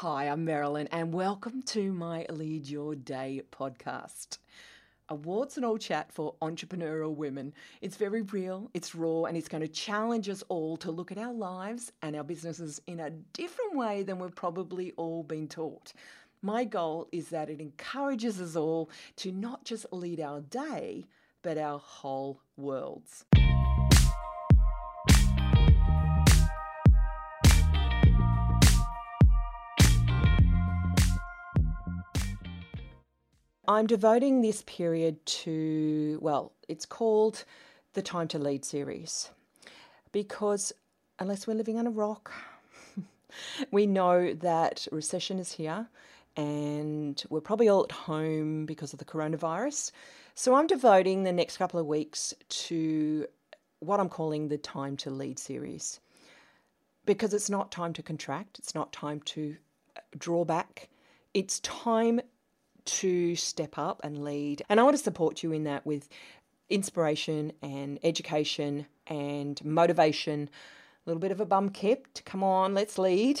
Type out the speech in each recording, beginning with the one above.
Hi, I'm Marilyn, and welcome to my Lead Your Day podcast. A warts and all chat for entrepreneurial women. It's very real, it's raw, and it's going to challenge us all to look at our lives and our businesses in a different way than we've probably all been taught. My goal is that it encourages us all to not just lead our day, but our whole worlds. I'm devoting this period to, well, it's called the Time to Lead series. Because unless we're living on a rock, we know that recession is here and we're probably all at home because of the coronavirus. So I'm devoting the next couple of weeks to what I'm calling the Time to Lead series. Because it's not time to contract, it's not time to draw back, it's time to step up and lead. And I want to support you in that with inspiration and education and motivation. A little bit of a bum kept. Come on, let's lead.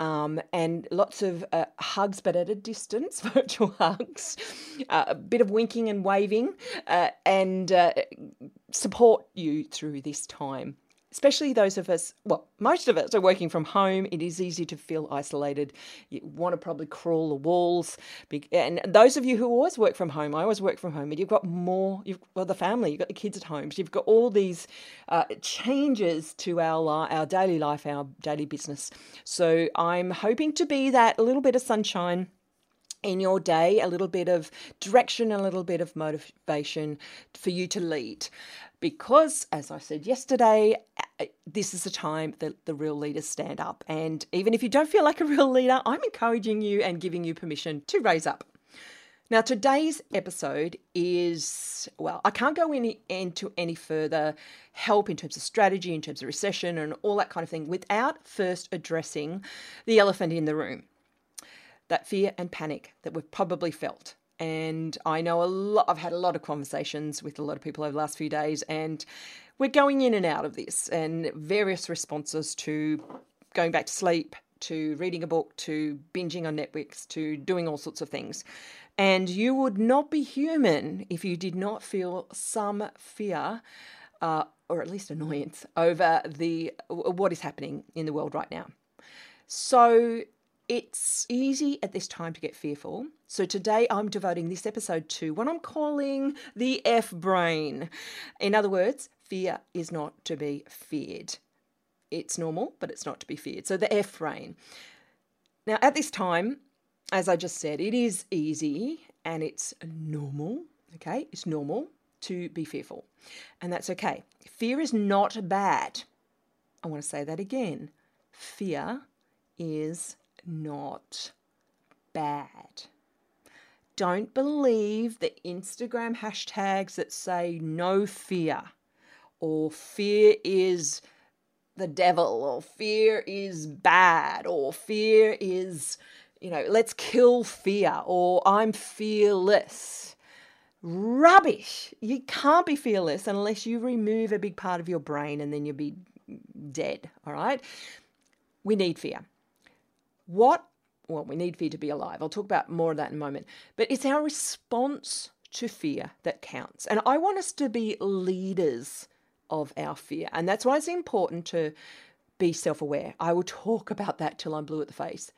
Um, and lots of uh, hugs, but at a distance, virtual hugs. Uh, a bit of winking and waving, uh, and uh, support you through this time especially those of us, well, most of us are working from home. It is easy to feel isolated. You want to probably crawl the walls. And those of you who always work from home, I always work from home, and you've got more, you've well, the family, you've got the kids at home. So you've got all these uh, changes to our, our daily life, our daily business. So I'm hoping to be that little bit of sunshine in your day, a little bit of direction, a little bit of motivation for you to lead. Because, as I said yesterday, this is the time that the real leaders stand up. And even if you don't feel like a real leader, I'm encouraging you and giving you permission to raise up. Now, today's episode is well, I can't go any, into any further help in terms of strategy, in terms of recession, and all that kind of thing without first addressing the elephant in the room that fear and panic that we've probably felt. And I know a lot, I've had a lot of conversations with a lot of people over the last few days, and we're going in and out of this and various responses to going back to sleep, to reading a book, to binging on Netflix, to doing all sorts of things. And you would not be human if you did not feel some fear. Uh, or at least annoyance over the what is happening in the world right now. So it's easy at this time to get fearful. So today I'm devoting this episode to what I'm calling the F brain. In other words, fear is not to be feared. It's normal, but it's not to be feared. So the F brain. Now, at this time, as I just said, it is easy and it's normal. Okay, it's normal to be fearful, and that's okay. Fear is not bad. I want to say that again. Fear is not bad. Don't believe the Instagram hashtags that say no fear or fear is the devil or fear is bad or fear is, you know, let's kill fear or I'm fearless. Rubbish. You can't be fearless unless you remove a big part of your brain and then you'll be dead. All right. We need fear what well, we need fear to be alive. I'll talk about more of that in a moment. But it's our response to fear that counts. And I want us to be leaders of our fear. And that's why it's important to be self aware. I will talk about that till I'm blue at the face.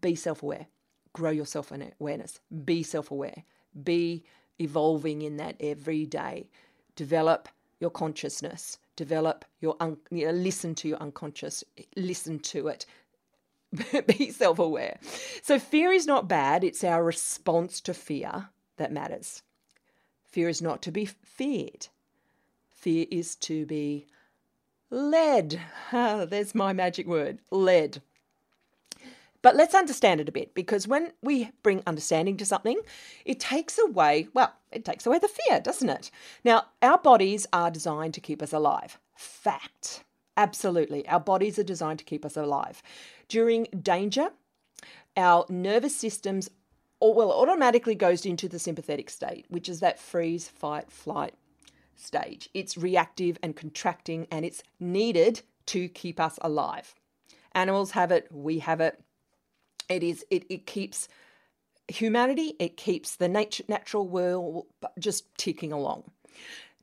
Be self aware, grow your self awareness, be self aware, be evolving in that every day. Develop your consciousness, develop your, un- you know, listen to your unconscious, listen to it, be self aware. So, fear is not bad, it's our response to fear that matters. Fear is not to be feared, fear is to be led. Ah, there's my magic word led. But let's understand it a bit because when we bring understanding to something, it takes away, well, it takes away the fear, doesn't it? Now, our bodies are designed to keep us alive. Fact. Absolutely. Our bodies are designed to keep us alive. During danger, our nervous systems well automatically goes into the sympathetic state, which is that freeze, fight, flight stage. It's reactive and contracting and it's needed to keep us alive. Animals have it, we have it, It is it, it keeps humanity, it keeps the nature, natural world just ticking along.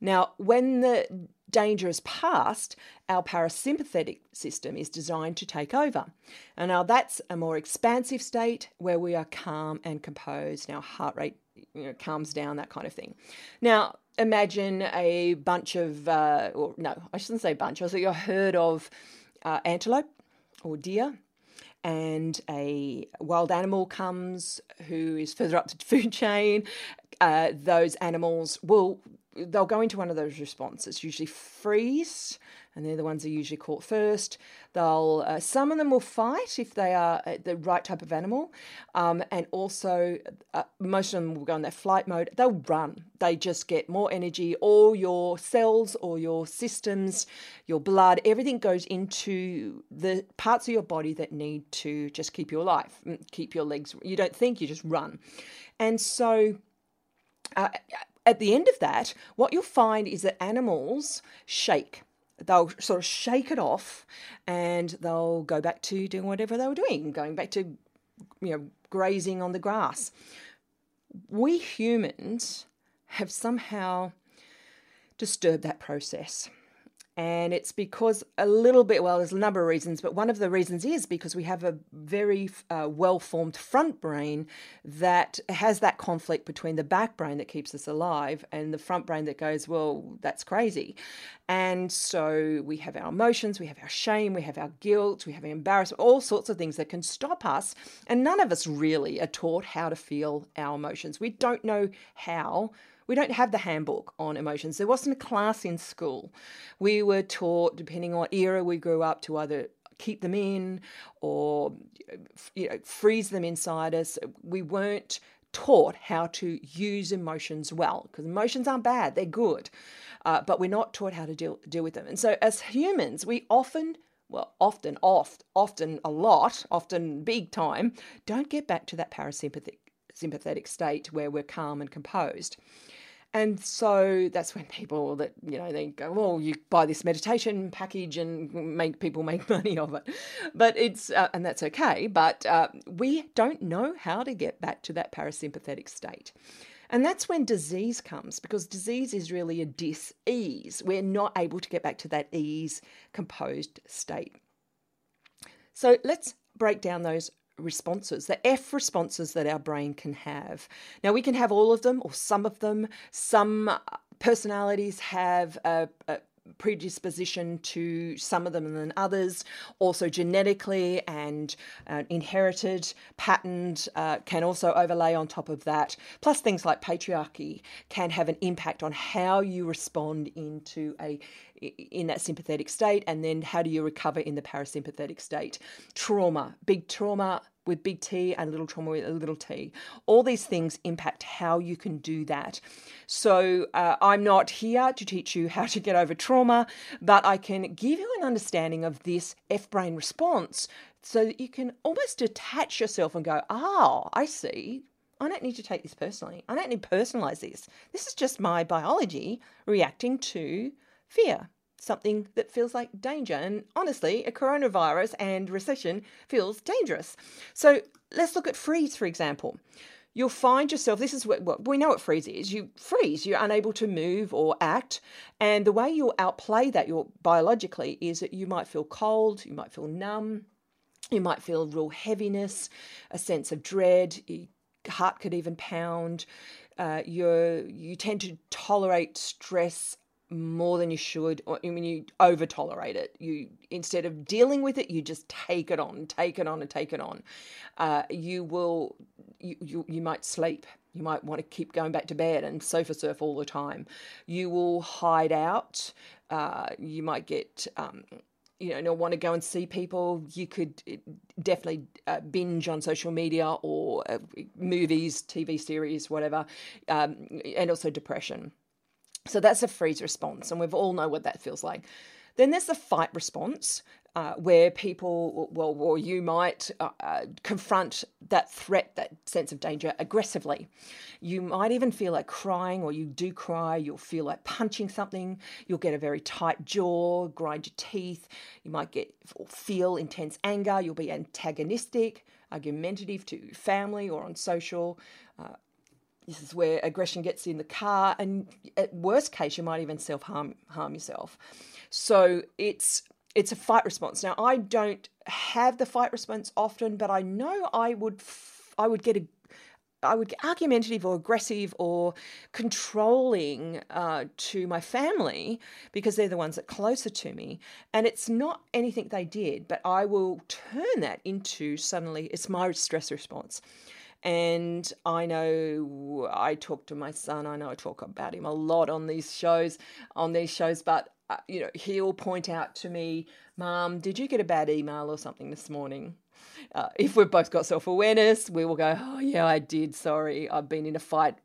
Now, when the danger is past, our parasympathetic system is designed to take over. And now that's a more expansive state where we are calm and composed. Now, heart rate you know, calms down, that kind of thing. Now, imagine a bunch of, uh, or no, I shouldn't say bunch, I say a herd of uh, antelope or deer and a wild animal comes who is further up the food chain, uh, those animals will they'll go into one of those responses, usually freeze, and they're the ones that are usually caught first. They'll uh, some of them will fight if they are uh, the right type of animal, um, and also uh, most of them will go in their flight mode. They'll run. They just get more energy. All your cells, or your systems, your blood, everything goes into the parts of your body that need to just keep you alive, mm, keep your legs. You don't think, you just run, and so. Uh, at the end of that, what you'll find is that animals shake. They'll sort of shake it off and they'll go back to doing whatever they were doing, going back to, you know, grazing on the grass. We humans have somehow disturbed that process. And it's because a little bit, well, there's a number of reasons, but one of the reasons is because we have a very uh, well formed front brain that has that conflict between the back brain that keeps us alive and the front brain that goes, well, that's crazy. And so we have our emotions, we have our shame, we have our guilt, we have embarrassment, all sorts of things that can stop us. And none of us really are taught how to feel our emotions. We don't know how we don't have the handbook on emotions. There wasn't a class in school. We were taught, depending on what era we grew up, to either keep them in or you know, freeze them inside us. We weren't taught how to use emotions well because emotions aren't bad, they're good. Uh, but we're not taught how to deal, deal with them. And so, as humans, we often well, often, oft, often a lot, often big time, don't get back to that parasympathetic sympathetic state where we're calm and composed. And so that's when people that, you know, they go, well, you buy this meditation package and make people make money of it. But it's, uh, and that's okay, but uh, we don't know how to get back to that parasympathetic state. And that's when disease comes because disease is really a dis ease. We're not able to get back to that ease, composed state. So let's break down those responses, the F responses that our brain can have. Now, we can have all of them or some of them. Some personalities have a, a predisposition to some of them than others. Also, genetically and uh, inherited, patterned uh, can also overlay on top of that. Plus, things like patriarchy can have an impact on how you respond into a in that sympathetic state, and then how do you recover in the parasympathetic state? Trauma, big trauma with big T and little trauma with a little t. All these things impact how you can do that. So uh, I'm not here to teach you how to get over trauma, but I can give you an understanding of this F brain response so that you can almost detach yourself and go, oh, I see. I don't need to take this personally. I don't need to personalize this. This is just my biology reacting to fear something that feels like danger. And honestly, a coronavirus and recession feels dangerous. So let's look at freeze, for example. You'll find yourself, this is what well, we know what freeze is. You freeze, you're unable to move or act. And the way you'll outplay that you're biologically is that you might feel cold, you might feel numb, you might feel real heaviness, a sense of dread, your heart could even pound. Uh, you you tend to tolerate stress more than you should or I mean you over tolerate it. You instead of dealing with it you just take it on take it on and take it on. Uh, you will you, you you might sleep. You might want to keep going back to bed and sofa surf all the time. You will hide out. Uh, you might get um, you know, not want to go and see people, you could uh, definitely uh, binge on social media or uh, movies, TV series, whatever, um, and also depression. So that's a freeze response, and we've all know what that feels like. Then there's the fight response. uh, where people, well, or you might uh, uh, confront that threat, that sense of danger aggressively. You might even feel like crying, or you do cry. You'll feel like punching something. You'll get a very tight jaw, grind your teeth. You might get or feel intense anger. You'll be antagonistic, argumentative to family or on social. This is where aggression gets in the car, and at worst case, you might even self harm harm yourself. So it's it's a fight response. Now, I don't have the fight response often, but I know I would I would get a I would get argumentative or aggressive or controlling uh, to my family because they're the ones that are closer to me. And it's not anything they did, but I will turn that into suddenly it's my stress response. And I know I talk to my son, I know I talk about him a lot on these shows, on these shows, but uh, you know, he'll point out to me, Mom, did you get a bad email or something this morning? Uh, if we've both got self awareness, we will go, Oh, yeah, I did. Sorry, I've been in a fight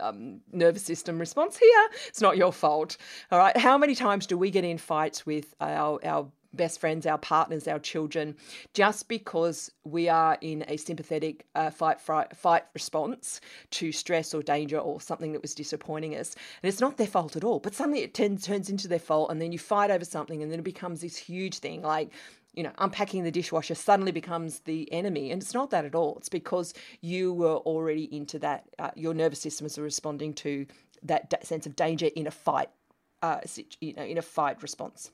um, nervous system response here. It's not your fault. All right. How many times do we get in fights with our, our best friends, our partners, our children, just because we are in a sympathetic uh, fight, fight fight response to stress or danger or something that was disappointing us. And it's not their fault at all, but suddenly it turns, turns into their fault, and then you fight over something, and then it becomes this huge thing like, you know, unpacking the dishwasher suddenly becomes the enemy. And it's not that at all. It's because you were already into that, uh, your nervous system is responding to that sense of danger in a fight, uh, you know, in a fight response.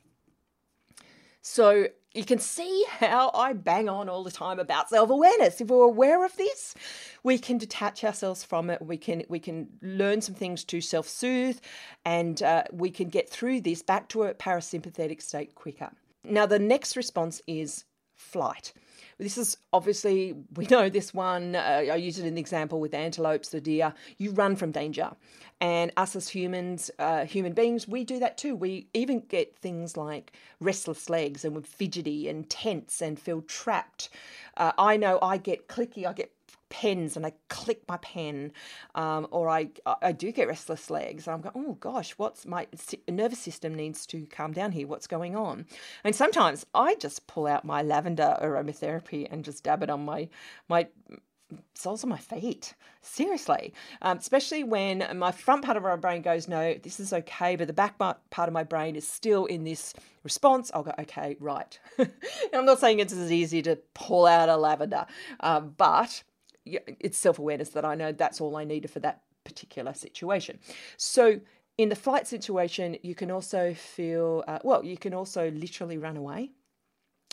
So you can see how I bang on all the time about self-awareness. If we're aware of this, we can detach ourselves from it. We can we can learn some things to self-soothe, and uh, we can get through this back to a parasympathetic state quicker. Now the next response is flight. This is obviously, we know this one. Uh, I use it in the example with antelopes, the deer. You run from danger. And us as humans, uh, human beings, we do that too. We even get things like restless legs and we're fidgety and tense and feel trapped. Uh, I know I get clicky, I get pens and I click my pen, um, or I I do get restless legs. I'm going, oh gosh, what's my nervous system needs to calm down here? What's going on? And sometimes I just pull out my lavender aromatherapy and just dab it on my my soles of my feet. Seriously, um, especially when my front part of my brain goes, no, this is okay, but the back part of my brain is still in this response. I'll go, okay, right. I'm not saying it's as easy to pull out a lavender, uh, but it's self awareness that I know that's all I needed for that particular situation. So, in the flight situation, you can also feel, uh, well, you can also literally run away.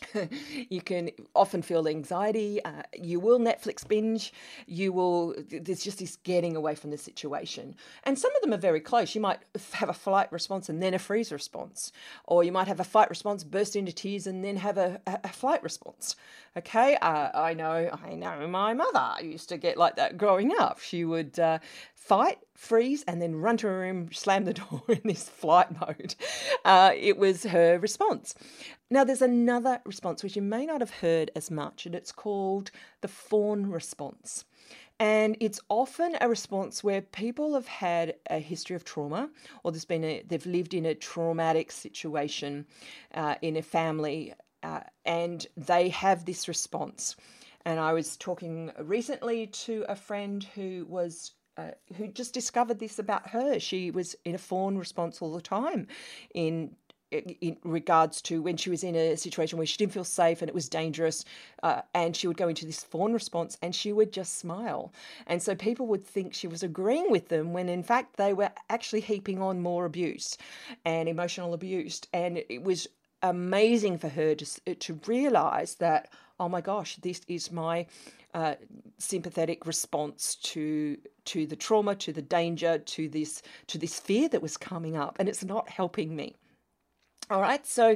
you can often feel anxiety. Uh, you will Netflix binge. You will, there's just this getting away from the situation. And some of them are very close. You might have a flight response and then a freeze response. Or you might have a fight response, burst into tears, and then have a, a, a flight response. Okay, uh, I know, I know my mother used to get like that growing up. She would uh, fight, freeze, and then run to her room, slam the door in this flight mode. Uh, it was her response. Now, there's another response which you may not have heard as much, and it's called the fawn response. And it's often a response where people have had a history of trauma, or there's been a, they've lived in a traumatic situation uh, in a family, uh, and they have this response. And I was talking recently to a friend who was uh, who just discovered this about her. She was in a fawn response all the time in in regards to when she was in a situation where she didn't feel safe and it was dangerous, uh, and she would go into this fawn response and she would just smile. And so people would think she was agreeing with them when in fact they were actually heaping on more abuse and emotional abuse. And it was amazing for her to, to realize that, oh my gosh, this is my uh, sympathetic response to to the trauma, to the danger, to this to this fear that was coming up, and it's not helping me. All right, so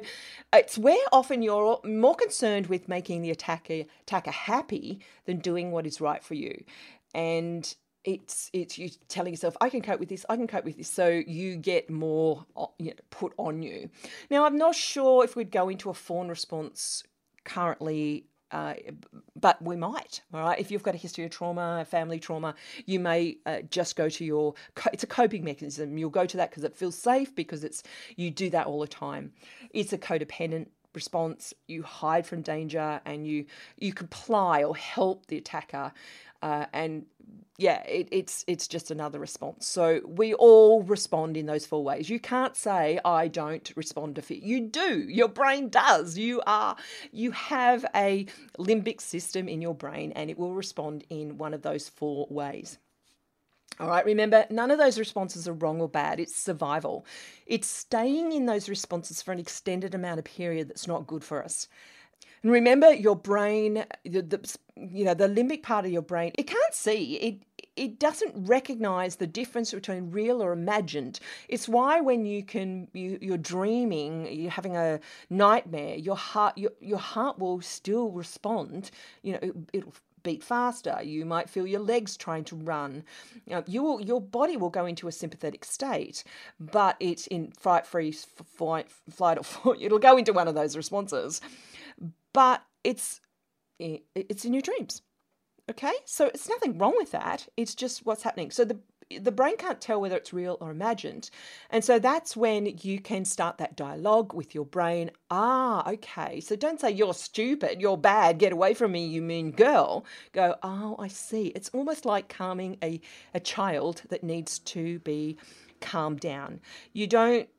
it's where often you're more concerned with making the attacker attacker happy than doing what is right for you, and it's it's you telling yourself I can cope with this, I can cope with this, so you get more you know, put on you. Now I'm not sure if we'd go into a fawn response currently uh, but we might, all right. If you've got a history of trauma, family trauma, you may uh, just go to your. It's a coping mechanism. You'll go to that because it feels safe because it's you do that all the time. It's a codependent response, you hide from danger, and you you comply or help the attacker. Uh, and yeah, it, it's it's just another response. So we all respond in those four ways. You can't say I don't respond to fear. You do. Your brain does. You are you have a limbic system in your brain, and it will respond in one of those four ways. All right, remember, none of those responses are wrong or bad. It's survival. It's staying in those responses for an extended amount of period that's not good for us. And remember, your brain, the, the, you know, the limbic part of your brain, it can't see. It it doesn't recognize the difference between real or imagined. It's why when you can you, you're dreaming, you're having a nightmare, your heart your, your heart will still respond. You know, it, it'll beat faster. You might feel your legs trying to run. You know, you will, your body will go into a sympathetic state, but it's in fright, freeze, flight, flight or. It'll go into one of those responses, but it's it's in your dreams. Okay, so it's nothing wrong with that. It's just what's happening. So the the brain can't tell whether it's real or imagined. And so that's when you can start that dialogue with your brain. Ah, okay. So don't say you're stupid, you're bad, get away from me, you mean girl. Go, oh, I see. It's almost like calming a, a child that needs to be calmed down. You don't,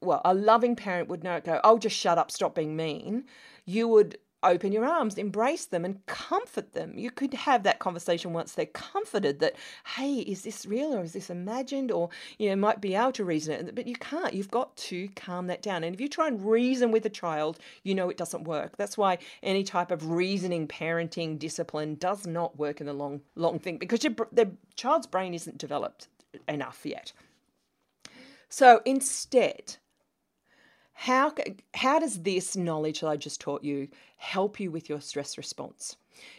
well, a loving parent would not go, oh, just shut up, stop being mean. You would open your arms, embrace them, and comfort them. You could have that conversation once they're comforted that, hey, is this real or is this imagined? Or, you know, might be able to reason it, but you can't. You've got to calm that down. And if you try and reason with a child, you know it doesn't work. That's why any type of reasoning, parenting, discipline does not work in the long, long thing because your, the child's brain isn't developed enough yet. So instead, how, how does this knowledge that I just taught you help you with your stress response?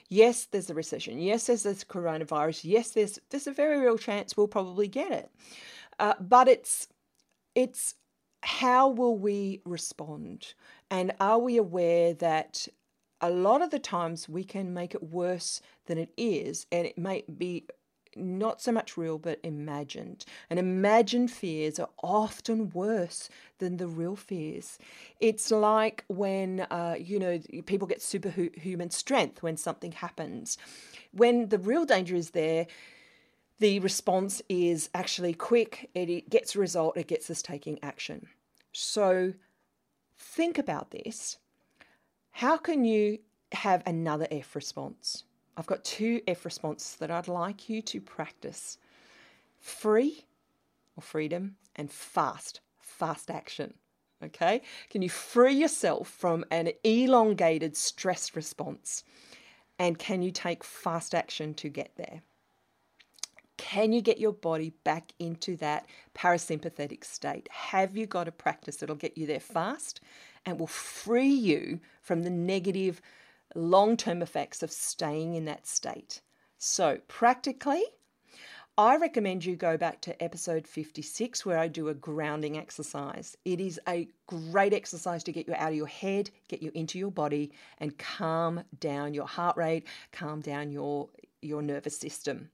Yes, there's a recession. Yes, there's this coronavirus. Yes, there's there's a very real chance we'll probably get it. Uh, but it's it's how will we respond, and are we aware that a lot of the times we can make it worse than it is, and it may be not so much real but imagined. And imagined fears are often worse than the real fears. It's like when, uh, you know, people get superhuman strength when something happens. When the real danger is there, the response is actually quick, it gets a result, it gets us taking action. So think about this. How can you have another F response? I've got two F responses that I'd like you to practice free or freedom and fast, fast action. Okay? Can you free yourself from an elongated stress response? And can you take fast action to get there? Can you get your body back into that parasympathetic state? Have you got a practice that'll get you there fast and will free you from the negative long term effects of staying in that state. So, practically, I recommend you go back to episode 56 where I do a grounding exercise. It is a great exercise to get you out of your head, get you into your body, and calm down your heart rate, calm down your, your nervous system.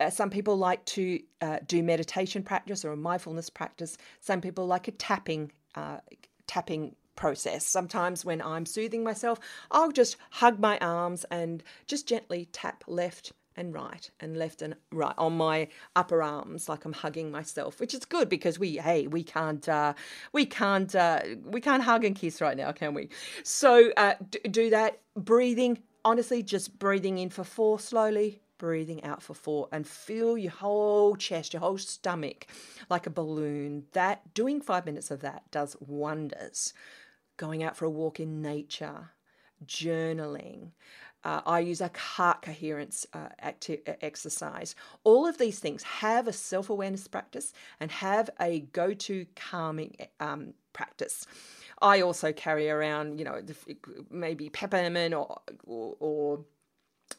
Uh, some people like to uh, do meditation practice or a mindfulness practice. Some people like a tapping uh, tapping process. Sometimes when I'm soothing myself, I'll just hug my arms and just gently tap left and right and left and right on my upper arms like I'm hugging myself, which is good because we hey we can't uh, we can't uh, we can't hug and kiss right now, can we? So uh, do that. Breathing, honestly, just breathing in for four slowly, breathing out for four and feel your whole chest, your whole stomach like a balloon. That doing five minutes of that does wonders going out for a walk in nature, journaling. Uh, I use a heart coherence uh, acti- exercise. All of these things have a self awareness practice and have a go to calming um, practice. I also carry around, you know, maybe peppermint or, or, or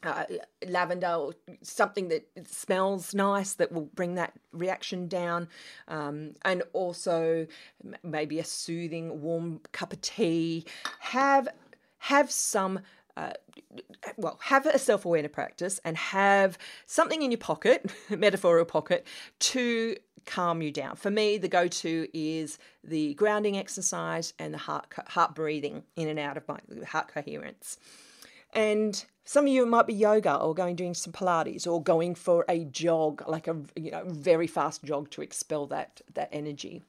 uh, lavender or something that smells nice that will bring that reaction down um, and also maybe a soothing warm cup of tea have have some uh, well, have a self awareness practice and have something in your pocket, metaphorical pocket, to calm you down. For me, the go to is the grounding exercise and the heart, heart breathing in and out of my heart coherence. And some of you might be yoga or going doing some Pilates or going for a jog, like a you know very fast jog to expel that that energy.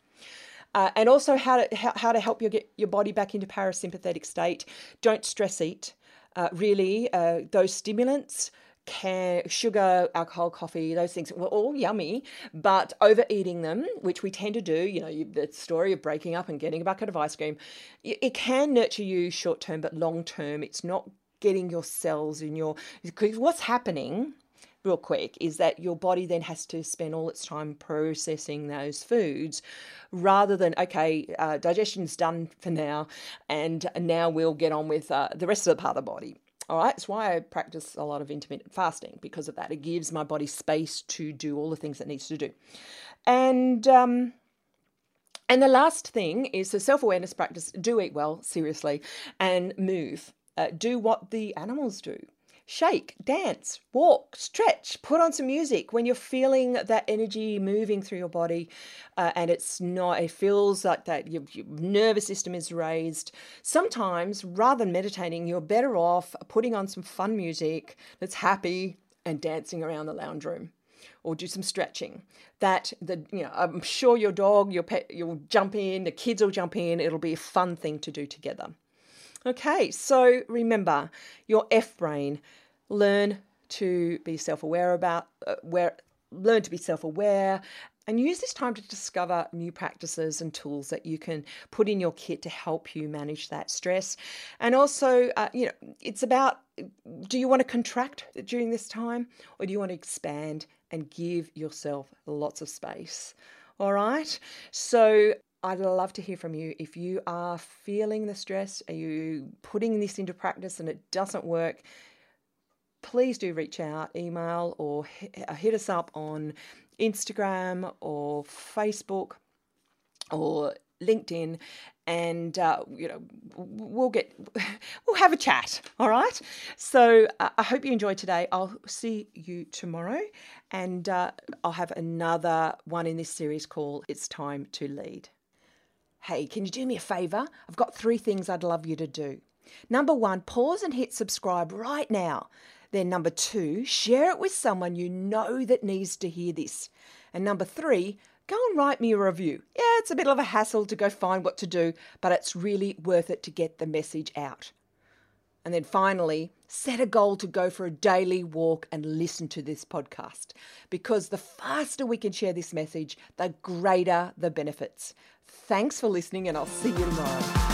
Uh, and also how to how, how to help you get your body back into parasympathetic state. Don't stress eat. Uh, really, uh, those stimulants can sugar, alcohol, coffee, those things were all yummy, but overeating them, which we tend to do, you know, you, the story of breaking up and getting a bucket of ice cream, it can nurture you short term, but long term, it's not getting your cells in your. Because what's happening real quick is that your body then has to spend all its time processing those foods rather than okay uh, digestion's done for now and now we'll get on with uh, the rest of the part of the body all right, that's why I practice a lot of intermittent fasting because of that. It gives my body space to do all the things it needs to do. And um, and the last thing is the self awareness practice. Do eat well, seriously, and move. Uh, do what the animals do. Shake, dance, walk, stretch, put on some music. When you're feeling that energy moving through your body uh, and it's not, it feels like that your, your, nervous system is raised. Sometimes, rather than meditating, you're better off putting on some fun music that's happy and dancing around the lounge room or do some stretching. That the you know i'm sure your dog your pet you'll jump in the kids will jump in. It'll be a fun thing to do together Okay, so remember your F brain. Learn to be self-aware about uh, where learn to be self-aware and use this time to discover new practices and tools that you can put in your kit to help you manage that stress and also uh, you know it's about do you want to contract during this time or do you want to expand and give yourself lots of space all right so I'd love to hear from you. If you are feeling the stress, are you putting this into practice and it doesn't work? Please do reach out, email, or uh, hit us up on Instagram or Facebook or LinkedIn, and uh, you know we'll get we'll have a chat. All right. So uh, I hope you enjoyed today. I'll see you tomorrow, and uh, I'll have another one in this series called "It's Time to Lead." Hey, can you do me a favour? I've got three things I'd love you to do. Number one, pause and hit subscribe right now. Then, number two, share it with someone you know that needs to hear this. And number three, go and write me a review. Yeah, it's a bit of a hassle to go find what to do, but it's really worth it to get the message out. And then finally, set a goal to go for a daily walk and listen to this podcast because the faster we can share this message, the greater the benefits. Thanks for listening, and I'll see you tomorrow.